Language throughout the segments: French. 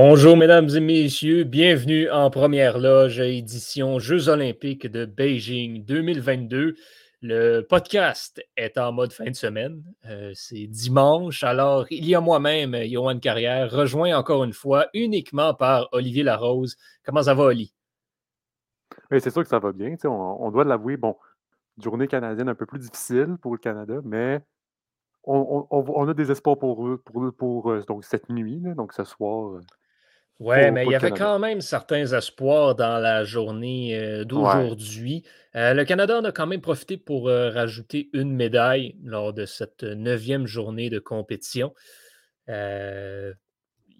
Bonjour, mesdames et messieurs. Bienvenue en première loge édition Jeux olympiques de Beijing 2022. Le podcast est en mode fin de semaine. Euh, c'est dimanche. Alors, il y a moi-même, Johan Carrière, rejoint encore une fois uniquement par Olivier Larose. Comment ça va, Oli? Oui, c'est sûr que ça va bien. On, doit l'avouer. Bon, journée canadienne un peu plus difficile pour le Canada, mais on, a des espoirs pour, euh, donc, cette nuit, donc ce soir. Euh, oui, mais il y avait quand même certains espoirs dans la journée euh, d'aujourd'hui. le Canada en a quand même profité pour rajouter une médaille lors de cette neuvième journée de compétition. il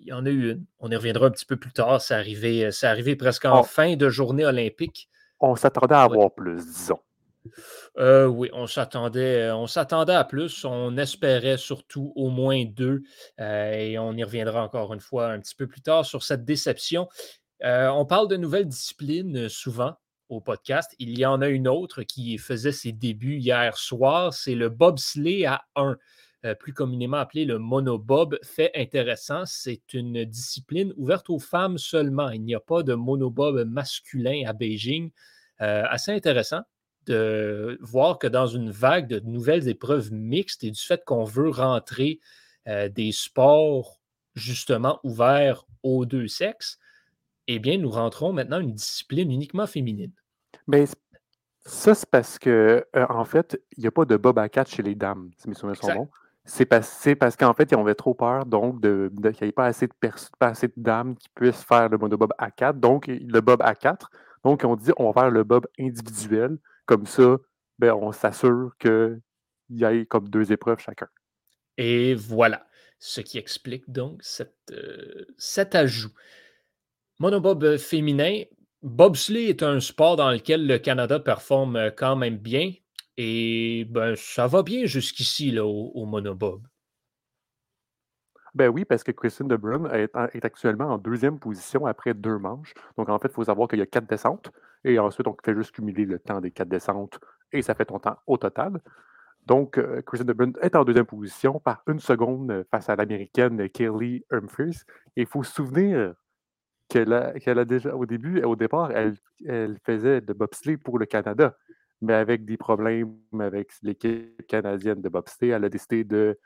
y en a eu une. On y reviendra un petit peu plus tard. C'est arrivé, arrivé presque en fin de journée olympique. On s'attendait à avoir plus, disons. Euh, oui, on s'attendait, on s'attendait à plus. On espérait surtout au moins deux. Euh, et on y reviendra encore une fois un petit peu plus tard sur cette déception. Euh, on parle de nouvelles disciplines souvent au podcast. Il y en a une autre qui faisait ses débuts hier soir. C'est le bobsleigh à 1. plus communément appelé le monobob. Fait intéressant, c'est une discipline ouverte aux femmes seulement. Il n'y a pas de monobob masculin à Beijing. assez intéressant de voir que dans une vague de nouvelles épreuves mixtes et du fait qu'on veut rentrer euh, des sports justement ouverts aux deux sexes, eh bien, nous rentrons maintenant une discipline uniquement féminine. Mais ça, c'est parce que, euh, en fait, il n'y a pas de bob à quatre chez les dames, si mes souvenirs sont bons. C'est parce, qu'en fait, ils avaient trop peur, donc, de, qu'il n'y ait pas assez, de pas assez de dames qui puissent faire le monobob à 4, donc le bob à 4. Donc, on dit, on va faire le bob individuel. Comme ça, ben, on s'assure qu'il y ait comme deux épreuves chacun. Et voilà, ce qui explique donc euh, cet ajout. Monobob euh, féminin, bobsleigh est un sport dans lequel le Canada performe euh, quand même bien. Et ben, ça va bien jusqu'ici au, au, monobob. Ben oui, parce que Christine De Bruyne est, actuellement en deuxième position après deux manches. Donc en fait, il faut savoir qu'il y a quatre descentes. Et ensuite, on fait juste cumuler le temps des quatre descentes et ça fait ton temps au total. Donc, euh, Kristen DeBruyne est en deuxième position par une seconde face à l'américaine Kelly Humphries. Et il faut se souvenir qu'elle a, a, déjà, au début, au départ, elle, elle faisait de bobsleigh pour le Canada. Mais avec des problèmes avec l'équipe canadienne de bobsleigh, elle a décidé de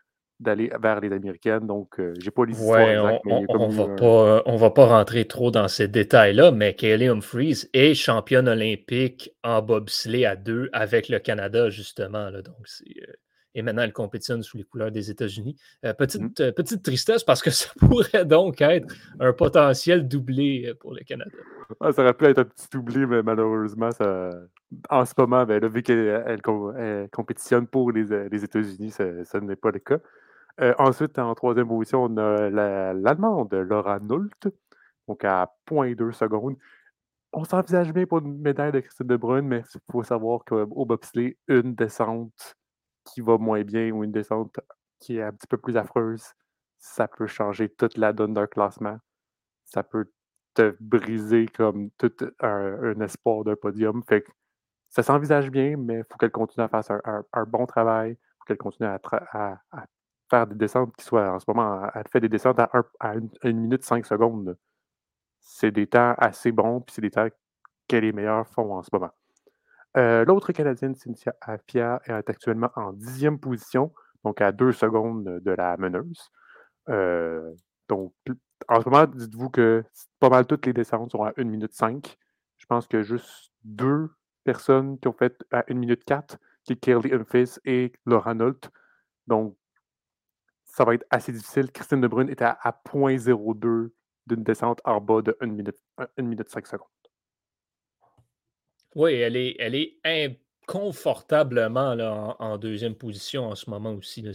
d'aller vers les Américaines. Donc, je euh, j'ai pas les histoires on, on, va pas, on va pas rentrer trop dans ces détails-là, mais Kaylee Humphries est championne olympique en bobsleigh à deux avec le Canada, justement. Là, donc, euh, et maintenant, elle compétitionne sous les couleurs des États-Unis. Euh, petite, mmh. petite tristesse parce que ça pourrait donc être un potentiel doublé pour le Canada. Ah, ça aurait pu être un petit doublé, mais malheureusement, ça... en ce moment, ben, vu qu'elle compétitionne pour les, les États-Unis, ça n'est pas le cas. Euh, ensuite, en troisième position, on a l'Allemande Laura Nult, donc à 0.2 secondes. On s'envisage bien pour une médaille de Christine De Bruyne, mais il faut savoir qu'au bobsleigh, une descente qui va moins bien ou une descente qui est un petit peu plus affreuse, ça peut changer toute la donne d'un classement. Ça peut te briser comme tout un, espoir d'un podium. Fait ça s'envisage bien, mais il faut qu'elle continue à faire un, bon travail. Il faut qu'elle continue à, faire des descentes qui soient en ce moment, elle fait des descentes à, 1 minute 5 secondes. C'est des temps assez bons, puis c'est des temps que les meilleurs font en ce moment. Euh, l'autre Canadienne, Cynthia Afia, est actuellement en dixième position, donc à 2 secondes de la meneuse. Euh, donc, en ce moment, dites-vous que pas mal toutes les descentes sont à 1 minute 5. Je pense que juste deux personnes qui ont fait à 1 minute 4, qui est Kelly Humphries et Laura Nolt. Donc, ça va être assez difficile. Christine De Bruyne était à, 0.02 d'une descente en bas de 1 minute, 1 minute 5 secondes. Oui, elle est, elle est inconfortablement là, en, deuxième position en ce moment aussi.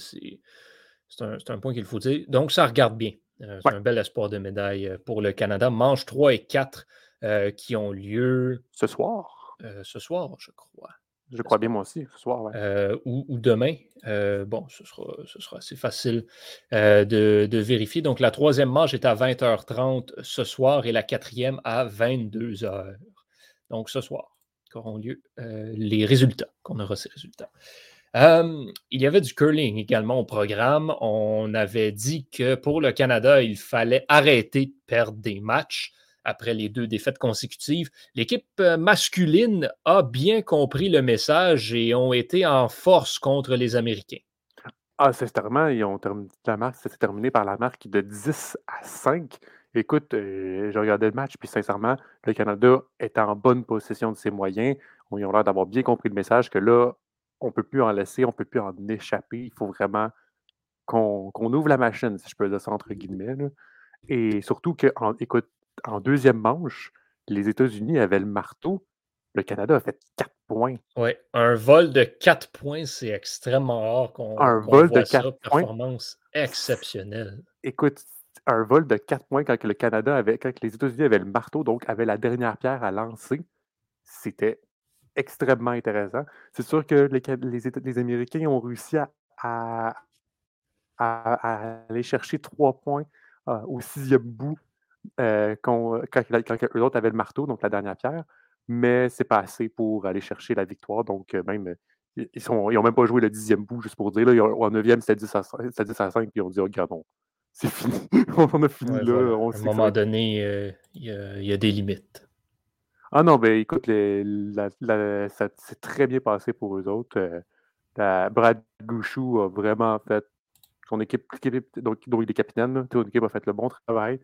C'est un, un, point qu'il faut dire. Donc, ça regarde bien. Euh, c'est un bel espoir de médaille euh, pour le Canada. Manche 3 et 4 euh, qui ont lieu. Ce soir Ce soir, je crois. Je crois bien moi aussi, ce soir. Euh, ou, demain. Euh, bon, ce sera, assez facile euh, de, vérifier. Donc, la troisième manche est à 20h30 ce soir et la quatrième à 22h. Donc, ce soir qu'auront lieu les résultats, qu'on aura ces résultats. il y avait du curling également au programme. On avait dit que pour le Canada, il fallait arrêter de perdre des matchs après les deux défaites consécutives. L'équipe euh, masculine a bien compris le message et ont été en force contre les Américains. Ah, sincèrement, ils ont terminé, la marque, s'est terminé par la marque de 10 à 5. Écoute, euh, j'ai regardé le match, puis sincèrement, le Canada est en bonne possession de ses moyens. Ils ont l'air d'avoir bien compris le message que là, on ne peut plus en laisser, on ne peut plus en échapper. Il faut vraiment qu'on ouvre la machine, si je peux dire ça entre guillemets. Et surtout que, écoute, en deuxième manche, les États-Unis avaient le marteau. Le Canada a fait quatre points. Oui, un vol de quatre points, c'est extrêmement rare qu'on Un vol de quatre points. Performance exceptionnelle. Écoute, un vol de quatre points quand le Canada avait, quand les États-Unis avaient le marteau, donc avaient la dernière pierre à lancer, c'était extrêmement intéressant. C'est sûr que les, les, Américains ont réussi à, aller chercher trois points euh, au sixième bout euh, quand, quand, eux autres avaient le marteau, donc la dernière pierre, mais c'est pas assez pour aller chercher la victoire. Donc, euh, même, ils n'ont ils ont même pas joué le dixième bout, juste pour dire. Là, en neuvième, c'était 10 à 5, puis ils ont dit, regarde, oh, c'est fini. on a fini là. à un moment donné, il y, a des limites. Ah non, ben écoute, ça s'est très bien passé pour eux autres. Euh, Brad Gouchou a vraiment fait son équipe, donc, dont il est capitaine, son équipe a fait le bon travail.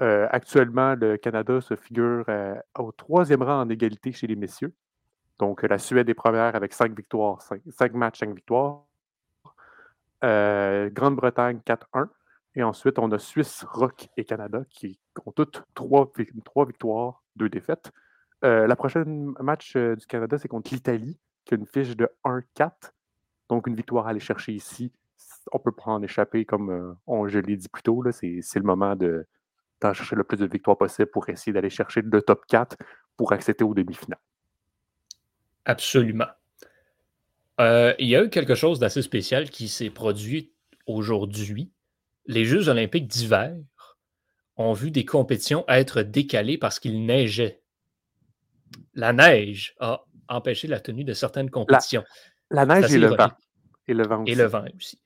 Euh, actuellement, le Canada se figure euh, au troisième rang en égalité chez les messieurs. Donc, la Suède est première avec cinq victoires, cinq, matchs, cinq victoires. Grande-Bretagne, 4-1. Et ensuite, on a Suisse, Rock et Canada qui ont toutes trois, trois victoires, deux défaites. Euh, la prochaine match euh, du Canada, c'est contre l'Italie, qui a une fiche de 1-4. Donc, une victoire à aller chercher ici. On peut pas en échapper, comme euh, on, je l'ai dit plus tôt. C'est le moment d'en chercher le plus de victoires possible pour essayer d'aller chercher le top 4 pour accéder aux demi-finales. Absolument. il y a eu quelque chose d'assez spécial qui s'est produit aujourd'hui. Les Jeux olympiques d'hiver ont vu des compétitions être décalées parce qu'il neigeait la neige a empêché la tenue de certaines compétitions. La, neige et le, vent. et le vent. aussi. Et le vent aussi.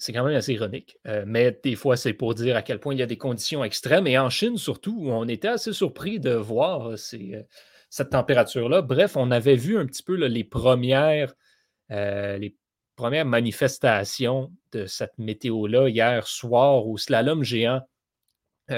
C'est quand même assez ironique. Euh, mais des fois, c'est pour dire à quel point il y a des conditions extrêmes. Et en Chine, surtout, on était assez surpris de voir euh, euh, cette température-là. Bref, on avait vu un petit peu les, premières, les premières manifestations de cette météo-là hier soir au slalom géant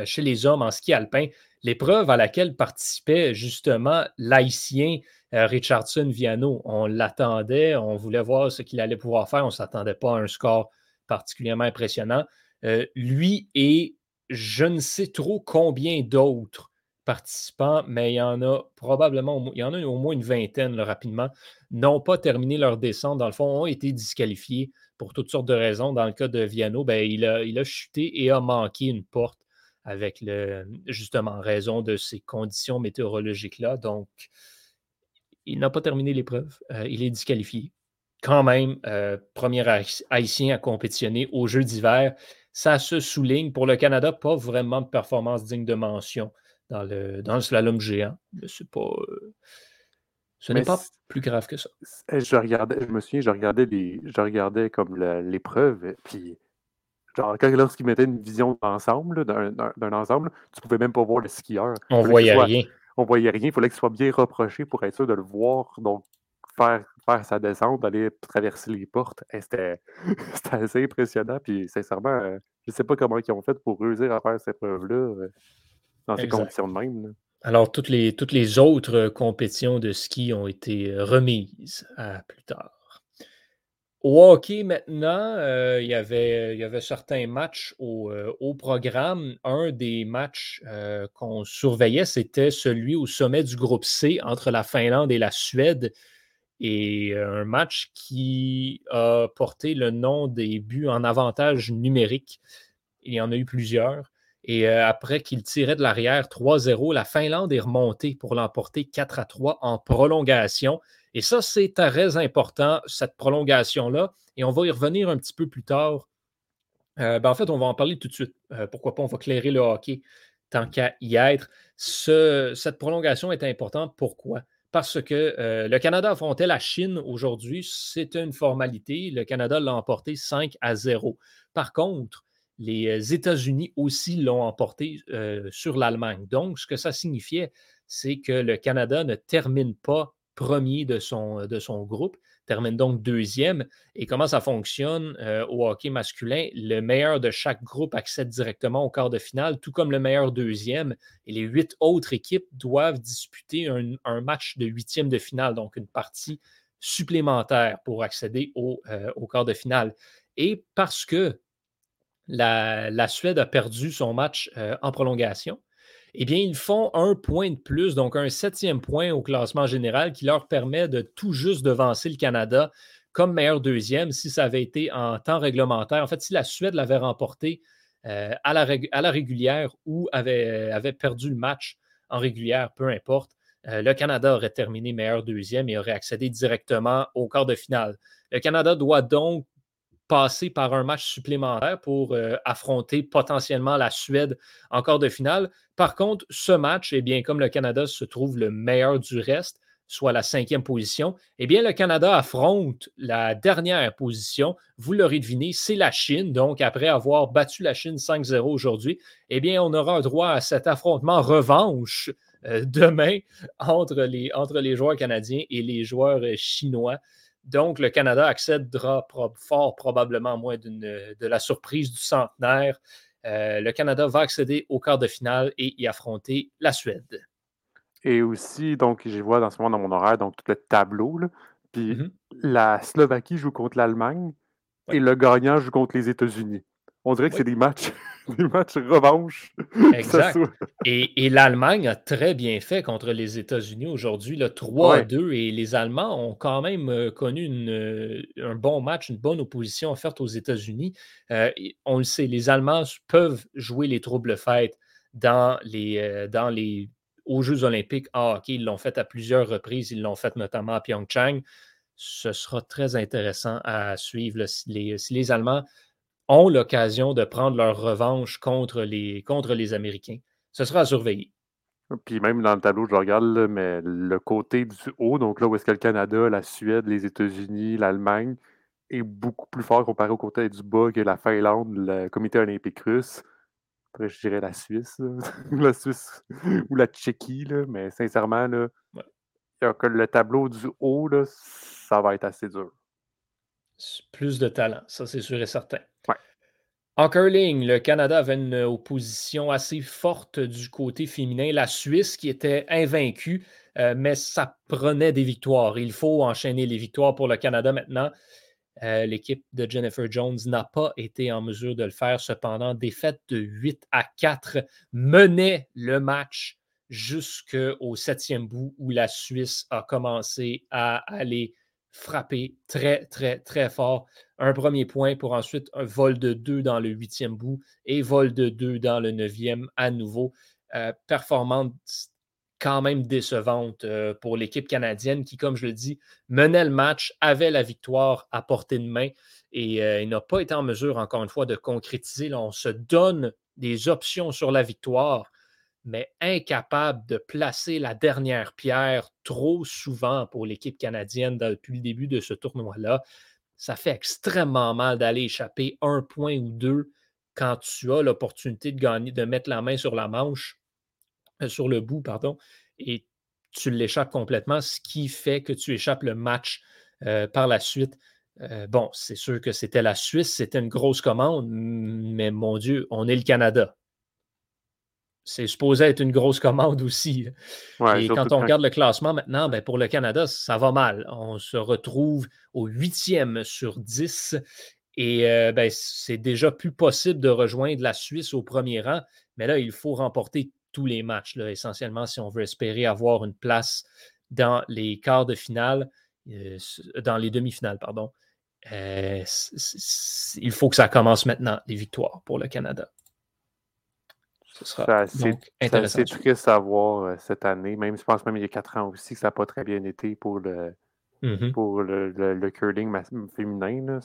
chez les hommes en ski alpin l'épreuve à laquelle participait justement l'haïtien euh, Richardson Viano. On l'attendait, on voulait voir ce qu'il allait pouvoir faire. On ne s'attendait pas à un score particulièrement impressionnant. Euh, lui et je ne sais trop combien d'autres participants, mais il y en a probablement, il y en a au moins une vingtaine rapidement, n'ont pas terminé leur descente, dans le fond, ont été disqualifiés pour toutes sortes de raisons. Dans le cas de Viano, ben, il, a, chuté et a manqué une porte avec justement en raison de ces conditions météorologiques-là. Donc, il n'a pas terminé l'épreuve. Euh, il est disqualifié. Quand même, euh, premier haïtien à compétitionner aux Jeux d'hiver. Ça se souligne. Pour le Canada, pas vraiment de performance digne de mention dans le, dans le slalom géant. C'est pas. Euh, ce n'est pas plus grave que ça. Je regardais, je me souviens, je regardais, les, je regardais comme l'épreuve, puis Genre, quand lorsqu'ils mettaient une vision d'ensemble, d'un ensemble, tu pouvais même pas voir le skieur. On voyait rien. On voyait rien. Il fallait qu'il soit bien reproché pour être sûr de le voir. Donc, faire, faire sa descente, aller traverser les portes. C'était assez impressionnant. Puis, sincèrement, euh, je ne sais pas comment ils ont fait pour réussir à faire cette preuve-là euh, dans ces conditions de même. Alors, toutes les, toutes les autres compétitions de ski ont été remises à plus tard. Au hockey, maintenant, euh, il, y avait, il y avait certains matchs au, euh, programme. Un des matchs euh, qu'on surveillait, c'était celui au sommet du groupe C entre la Finlande et la Suède. Et un match qui a porté le nom des buts en avantage numérique. Il y en a eu plusieurs. Et après qu'il tirait de l'arrière 3-0, la Finlande est remontée pour l'emporter 4 à 3 en prolongation. Et ça, c'est très important, cette prolongation-là. Et on va y revenir un petit peu plus tard. Euh, ben, en fait, on va en parler tout de suite. Euh, pourquoi pas, on va clairer le hockey tant qu'à y être. cette prolongation est importante. Pourquoi? Parce que euh, le Canada affrontait la Chine aujourd'hui. C'est une formalité. Le Canada l'a emporté 5 à 0. Par contre, les euh, États-Unis aussi l'ont emporté euh, sur l'Allemagne. Donc, ce que ça signifiait, c'est que le Canada ne termine pas premier de son, de son groupe, termine donc deuxième. Et comment ça fonctionne euh, au hockey masculin? Le meilleur de chaque groupe accède directement au quart de finale, tout comme le meilleur deuxième. Et les huit autres équipes doivent disputer un, match de huitième de finale, donc une partie supplémentaire pour accéder au, au quart de finale. Et parce que la, Suède a perdu son match euh, en prolongation, eh bien, ils font un point de plus, donc un septième point au classement général qui leur permet de tout juste devancer le Canada comme meilleur deuxième si ça avait été en temps réglementaire. En fait, si la Suède l'avait remporté euh, à, la régulière ou avait, avait, perdu le match en régulière, peu importe, euh, le Canada aurait terminé meilleur deuxième et aurait accédé directement au quart de finale. Le Canada doit donc passer par un match supplémentaire pour euh, affronter potentiellement la Suède en quart de finale. Par contre, ce match, eh bien, comme le Canada se trouve le meilleur du reste, soit la cinquième position, eh bien, le Canada affronte la dernière position. Vous l'aurez deviné, c'est la Chine. Donc, après avoir battu la Chine 5-0 aujourd'hui, eh bien, on aura droit à cet affrontement revanche euh, demain entre les, entre les joueurs canadiens et les joueurs euh, chinois. Donc, le Canada accédera fort probablement moins de la surprise du centenaire. Euh, le Canada va accéder au quart de finale et y affronter la Suède. Et aussi, donc, je vois dans ce moment dans mon horaire, donc tout le tableau. puis mm-hmm. la Slovaquie joue contre l'Allemagne et le gagnant joue contre les États-Unis. On dirait que c'est des matchs des matchs revanche. Exact. Et, l'Allemagne a très bien fait contre les États-Unis aujourd'hui, le 3-2. Et les Allemands ont quand même euh, connu euh, un bon match, une bonne opposition offerte aux États-Unis. Euh, on le sait, les Allemands peuvent jouer les troubles fêtes dans les, dans les, aux Jeux olympiques en hockey. Ils l'ont fait à plusieurs reprises. Ils l'ont fait notamment à Pyeongchang. Ce sera très intéressant à suivre si les Allemands ont l'occasion de prendre leur revanche contre les, contre les Américains. Ce sera à surveiller. Puis même dans le tableau, je regarde, mais le côté du haut, donc là où est-ce que le Canada, la Suède, les États-Unis, l'Allemagne, est beaucoup plus fort comparé au côté du bas que la Finlande, le comité olympique russe. Après, je dirais la Suisse, la Suisse ou la Tchéquie, mais sincèrement, là, le tableau du haut, ça va être assez dur. Plus de talent, ça c'est sûr et certain. En curling, le Canada avait une opposition assez forte du côté féminin. La Suisse qui était invaincue, euh, mais ça prenait des victoires. Il faut enchaîner les victoires pour le Canada maintenant. Euh, l'équipe de Jennifer Jones n'a pas été en mesure de le faire. Cependant, défaite de 8 à 4 menait le match jusqu'au septième bout où la Suisse a commencé à aller frapper très, très, très fort. Un premier point pour ensuite un vol de deux dans le huitième bout et vol de deux dans le neuvième à nouveau. Euh, performance quand même décevante euh, pour l'équipe canadienne qui, comme je le dis, menait le match, avait la victoire à portée de main et euh, il n'a pas été en mesure, encore une fois, de concrétiser. on se donne des options sur la victoire mais incapable de placer la dernière pierre trop souvent pour l'équipe canadienne depuis le début de ce tournoi-là. Ça fait extrêmement mal d'aller échapper un point ou deux quand tu as l'opportunité de gagner, de mettre la main sur la manche, euh, sur le bout, pardon, et tu l'échappes complètement, ce qui fait que tu échappes le match euh, par la suite. Euh, bon, c'est sûr que c'était la Suisse, c'était une grosse commande, mais mon Dieu, on est le Canada c'est supposé être une grosse commande aussi. et quand on regarde le classement maintenant, ben pour le Canada, ça va mal. On se retrouve au huitième sur 10 et euh, ben, c'est déjà plus possible de rejoindre la Suisse au premier rang. Mais là, il faut remporter tous les matchs, là, essentiellement, si on veut espérer avoir une place dans les quarts de finale, euh, dans les demi-finales, pardon. Euh, il faut que ça commence maintenant, les victoires pour le Canada. C'est assez, triste à voir euh, cette année. Même, je pense même il y a quatre ans aussi que ça n'a pas très bien été pour le, mm-hmm. pour le, curling féminin.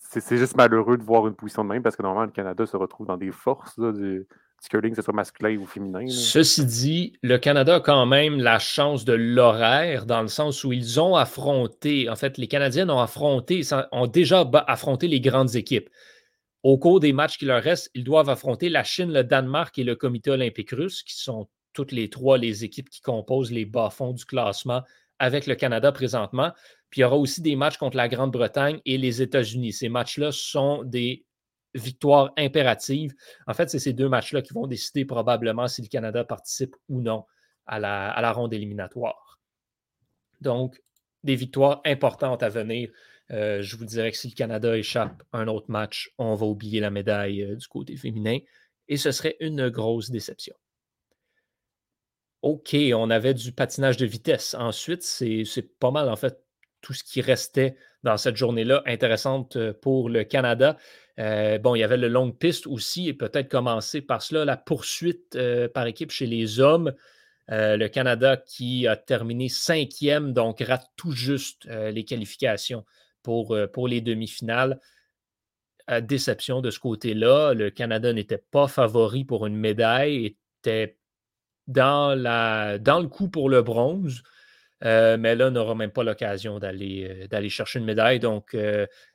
c'est juste malheureux de voir une position de même parce que normalement, le Canada se retrouve dans des forces du, curling, que ce soit masculin ou féminin. Ceci dit, le Canada a quand même la chance de l'horaire, dans le sens où ils ont affronté, en fait, les Canadiens ont affronté, ont déjà affronté les grandes équipes. Au cours des matchs qui leur restent, ils doivent affronter la Chine, le Danemark et le Comité olympique russe, qui sont toutes les trois les équipes qui composent les bas-fonds du classement avec le Canada présentement. Puis il y aura aussi des matchs contre la Grande-Bretagne et les États-Unis. Ces matchs-là sont des victoires impératives. En fait, c'est ces deux matchs-là qui vont décider probablement si le Canada participe ou non à la, à la ronde éliminatoire. Donc, des victoires importantes à venir euh, je vous dirais que si le Canada échappe un autre match, on va oublier la médaille euh, du côté féminin et ce serait une grosse déception. OK, on avait du patinage de vitesse. Ensuite, c'est pas mal en fait tout ce qui restait dans cette journée-là intéressante euh, pour le Canada. bon, il y avait le long piste aussi, et peut-être commencer par cela, la poursuite par équipe chez les hommes. le Canada qui a terminé cinquième, donc rate tout juste les qualifications pour, euh, pour les demi-finales. À déception de ce côté-là, le Canada n'était pas favori pour une médaille, était dans, le coup pour le bronze, euh, mais là, n'aura même pas l'occasion d'aller, euh, chercher une médaille. Donc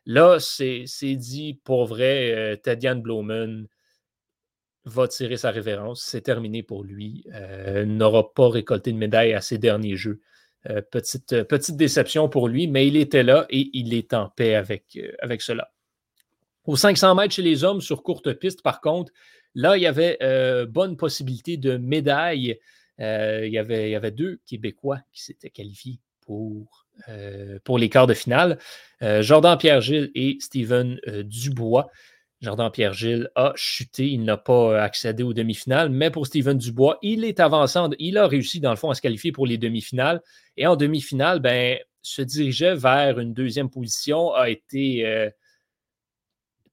là, c'est, dit pour vrai, Tadiane Blomen va tirer sa révérence. C'est terminé pour lui. n'aura pas récolté de médaille à ses derniers jeux. Euh, petite, euh, petite déception pour lui, mais il était là et il est en paix avec, euh, cela. Aux 500 mètres chez les hommes sur courte piste, par contre, là, il y avait bonne possibilité de médaille. il, y avait, il y avait deux Québécois qui s'étaient qualifiés pour, pour les quarts de finale. Jordan Pierre-Gilles et Steven Dubois. Jordan-Pierre Gilles a chuté, il n'a pas euh, accédé aux demi-finales, mais pour Steven Dubois, il est avancé, il a réussi dans le fond à se qualifier pour les demi-finales. Et en demi-finale, ben, se dirigeait vers une deuxième position, a été euh,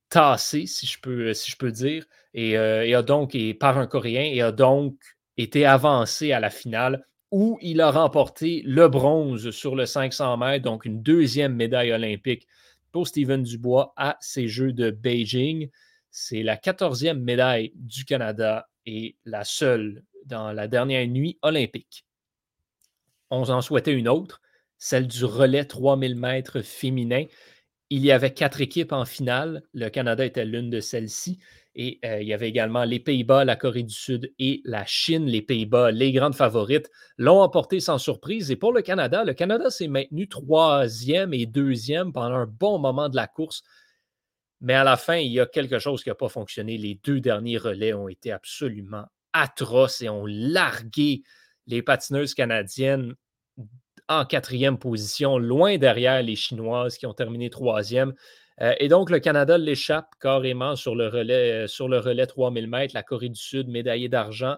tassé, si je peux, peux dire, et, euh, a donc, et, par un Coréen, et a donc été avancé à la finale où il a remporté le bronze sur le 500 mètres, donc une deuxième médaille olympique pour Steven Dubois à ces Jeux de Beijing. C'est la quatorzième médaille du Canada et la seule dans la dernière nuit olympique. On en souhaitait une autre, celle du relais 3000 mètres féminin. Il y avait quatre équipes en finale. Le Canada était l'une de celles-ci. Et euh, il y avait également les Pays-Bas, la Corée du Sud et la Chine. Les Pays-Bas, les grandes favorites, l'ont emporté sans surprise. Et pour le Canada, le Canada s'est maintenu troisième et deuxième pendant un bon moment de la course. Mais à la fin, il y a quelque chose qui n'a pas fonctionné. Les deux derniers relais ont été absolument atroces et ont largué les patineuses canadiennes en quatrième position, loin derrière les Chinoises qui ont terminé troisième. Euh, et donc, le Canada l'échappe carrément sur le relais, euh, sur le relais 3000 mètres. La Corée du Sud, médaillée d'argent.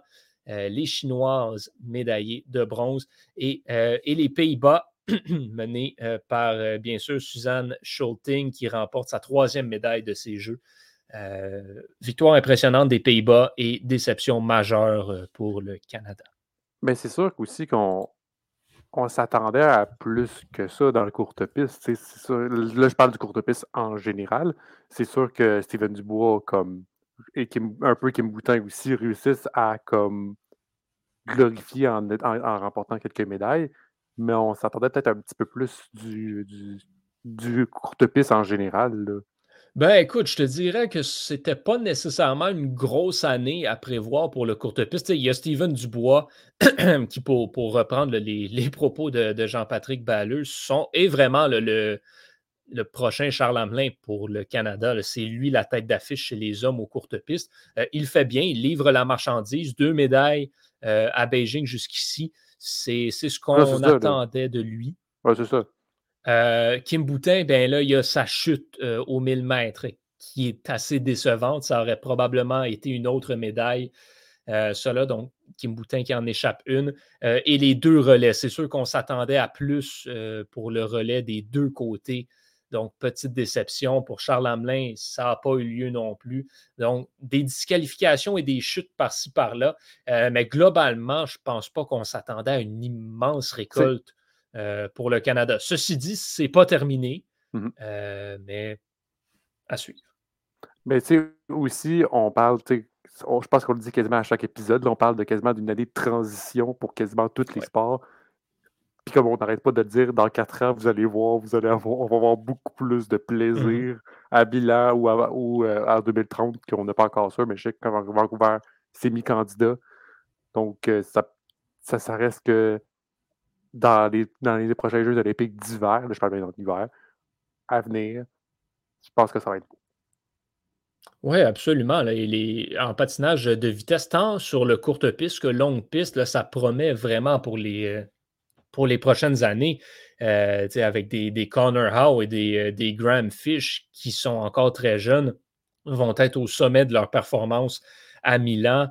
Euh, les Chinoises, médaillées de bronze. Et, les Pays-Bas, menés par, bien sûr, Suzanne Schulting, qui remporte sa troisième médaille de ces Jeux. victoire impressionnante des Pays-Bas et déception majeure pour le Canada. Mais c'est sûr aussi qu'on on s'attendait à plus que ça dans le courte piste. là, je parle du courte piste en général. C'est sûr que Steven Dubois, comme et un peu Kim Boutin aussi, réussissent à comme glorifier en, remportant quelques médailles, mais on s'attendait peut-être un petit peu plus du, du, courte piste en général. Ben écoute, je te dirais que c'était pas nécessairement une grosse année à prévoir pour le courte piste. Il y a Steven Dubois qui, pour, reprendre les, propos de, Jean-Patrick Balleux, sont, est vraiment le, le, prochain Charles Hamelin pour le Canada. C'est lui la tête d'affiche chez les hommes aux courtes pistes. Euh, il fait bien, il livre la marchandise, deux médailles euh, à Beijing jusqu'ici. C'est ce qu'on attendait de lui. Oui, c'est ça. Euh, Kim Boutin, ben là, il y a sa chute euh, aux 1000 mètres qui est assez décevante. Ça aurait probablement été une autre médaille. Euh, cela, donc Kim Boutin qui en échappe une. et les deux relais. C'est sûr qu'on s'attendait à plus pour le relais des deux côtés. Donc, petite déception pour Charles Hamelin, ça n'a pas eu lieu non plus. Donc, des disqualifications et des chutes par-ci, par-là. mais globalement, je ne pense pas qu'on s'attendait à une immense récolte euh, pour le Canada. Ceci dit, ce n'est pas terminé, mmh euh, mais à suivre. Mais tu sais, aussi, on parle, je pense qu'on le dit quasiment à chaque épisode. on parle de quasiment d'une année de transition pour quasiment tous les sports. Puis comme on n'arrête pas de dire, dans quatre ans, vous allez voir, vous allez avoir, on va avoir beaucoup plus de mmh plaisir à Bilan ou, ou euh, en 2030 qu'on n'a pas encore ça, mais je sais que Vancouver s'est mis candidat. Donc, euh, ça, ça, reste que dans les, dans les prochains Jeux olympiques d'hiver, je parle bien d'hiver, à venir, je pense que ça va être beau. Oui, absolument. Là, en patinage de vitesse, tant sur le courte piste que longue piste, là, ça promet vraiment pour les, euh, pour les prochaines années. Euh, avec des, des, Connor Howe et des, euh, des, Graham Fish qui sont encore très jeunes, vont être au sommet de leur performance à Milan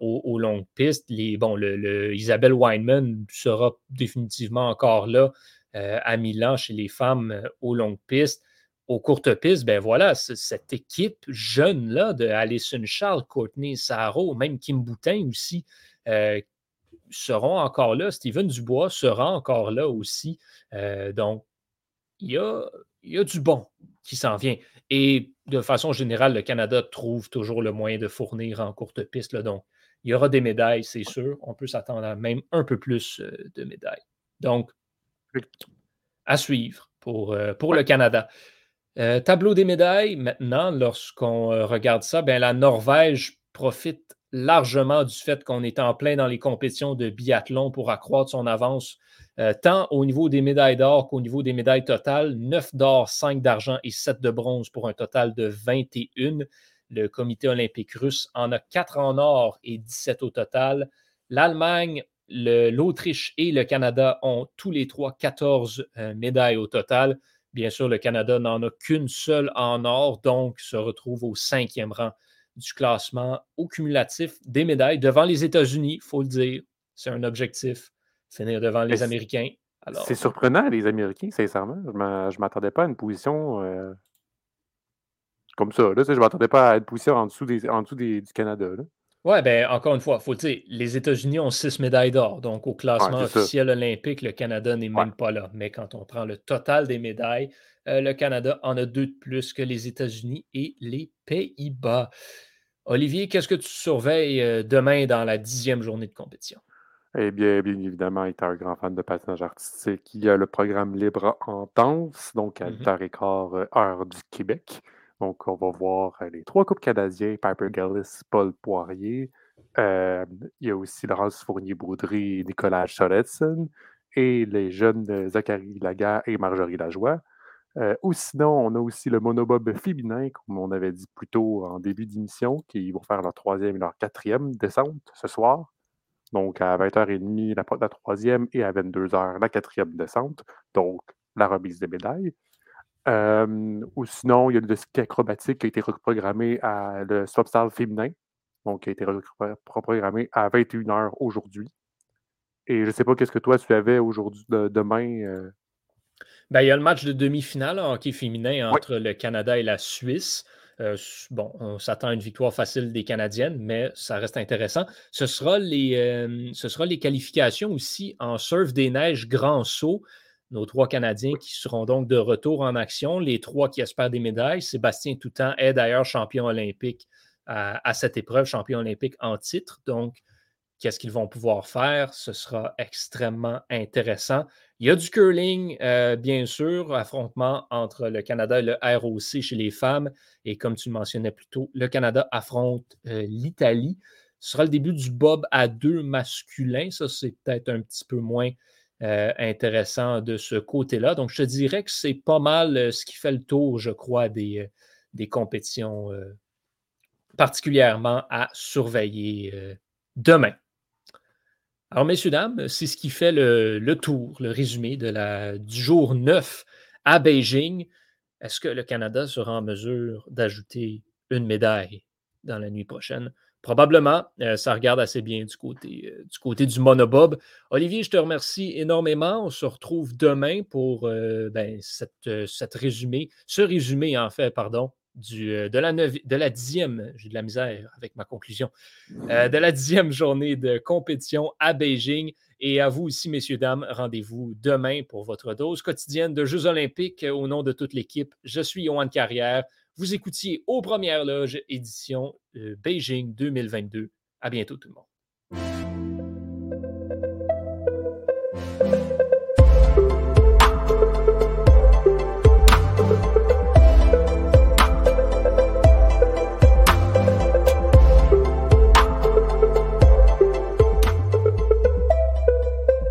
aux, longues pistes. Isabelle Weinman sera définitivement encore là à Milan chez les femmes aux longues pistes aux courtes pistes, ben voilà, cette équipe jeune-là de Alison Charles, Courtney Saro, même Kim Boutin aussi, euh, seront encore là. Steven Dubois sera encore là aussi. Euh, donc, il y y a, du bon qui s'en vient. Et de façon générale, le Canada trouve toujours le moyen de fournir en courte piste. Donc, il y aura des médailles, c'est sûr. On peut s'attendre à même un peu plus euh, de médailles. Donc, à suivre pour, pour le Canada. Euh, tableau des médailles, maintenant, lorsqu'on euh, regarde ça, bien, la Norvège profite largement du fait qu'on est en plein dans les compétitions de biathlon pour accroître son avance, euh, tant au niveau des médailles d'or qu'au niveau des médailles totales. 9 d'or, 5 d'argent et 7 de bronze pour un total de 21. Le comité olympique russe en a 4 en or et 17 au total. L'Allemagne, l'Autriche et le Canada ont tous les trois 14 médailles au total. Bien sûr, le Canada n'en a qu'une seule en or, donc se retrouve au cinquième rang du classement au cumulatif des médailles devant les États-Unis, il faut le dire. C'est un objectif, finir devant les Américains. C'est surprenant, les Américains, sincèrement. Je ne m'attendais pas à une position euh, comme ça. je ne m'attendais pas à une position en dessous, des, en dessous du Canada. Oui, bien, encore une fois, il faut dire, les États-Unis ont six médailles d'or. Donc, au classement officiel olympique, le Canada n'est même pas là. Mais quand on prend le total des médailles, euh, le Canada en a deux de plus que les États-Unis et les Pays-Bas. Olivier, qu'est-ce que tu surveilles euh, demain dans la dixième journée de compétition? Eh bien, bien évidemment, étant un grand fan de patinage artistique, il y a le programme libre en danse, donc à 8h15 mmh euh, heure du Québec. Donc, on va voir euh, les trois coupes canadiens, Piper Gillis, Paul Poirier. Euh, il y a aussi Laurence Fournier-Boudry et Nicolas Sorensen. Et les jeunes euh, Zachary Laga et Marjorie Lajoie. ou sinon, on a aussi le monobob féminin, comme on avait dit plus tôt en début d'émission, qui vont faire leur troisième et leur quatrième descente ce soir. Donc, à 20h30, la, la troisième et à 22h, la quatrième descente. Donc, la remise des médailles ou sinon, il y a le ski acrobatique qui a été reprogrammé à le style féminin, donc qui a été reprogrammé à 21h aujourd'hui. Et je ne sais pas qu'est-ce que toi tu avais aujourd'hui, demain. Euh? Ben, il y a le match de demi-finale en hockey féminin entre le Canada et la Suisse. Euh, bon, on s'attend à une victoire facile des Canadiennes, mais ça reste intéressant. Ce sera les, ce sera les qualifications aussi en surf des neiges grand saut nos trois Canadiens qui seront donc de retour en action, les trois qui espèrent des médailles. Sébastien Toutan est d'ailleurs champion olympique à, cette épreuve, champion olympique en titre. Donc, qu'est-ce qu'ils vont pouvoir faire? Ce sera extrêmement intéressant. Il y a du curling, euh, bien sûr, affrontement entre le Canada et le ROC chez les femmes. Et comme tu le mentionnais plus tôt, le Canada affronte euh, l'Italie. Ce sera le début du bob à deux masculins. Ça, c'est peut-être un petit peu moins euh, intéressant de ce côté-là. Donc, je te dirais que c'est pas mal euh, ce qui fait le tour, je crois, des, euh, des compétitions particulièrement à surveiller demain. Alors, messieurs, dames, c'est ce qui fait le, tour, le résumé de la, du jour 9 à Beijing. Est-ce que le Canada sera en mesure d'ajouter une médaille dans la nuit prochaine? Probablement, euh, ça regarde assez bien du côté, euh, du côté du monobob. Olivier, je te remercie énormément. On se retrouve demain pour euh, ben, résumé, ce résumé, en fait, pardon, du, de, la de la dixième, j'ai de la misère avec ma conclusion, de la dixième journée de compétition à Beijing. Et à vous aussi, messieurs, dames, rendez-vous demain pour votre dose quotidienne de Jeux olympiques au nom de toute l'équipe. Je suis Yohan Carrière. Vous écoutiez aux Premières Loges, édition euh, Beijing 2022. À bientôt tout le monde.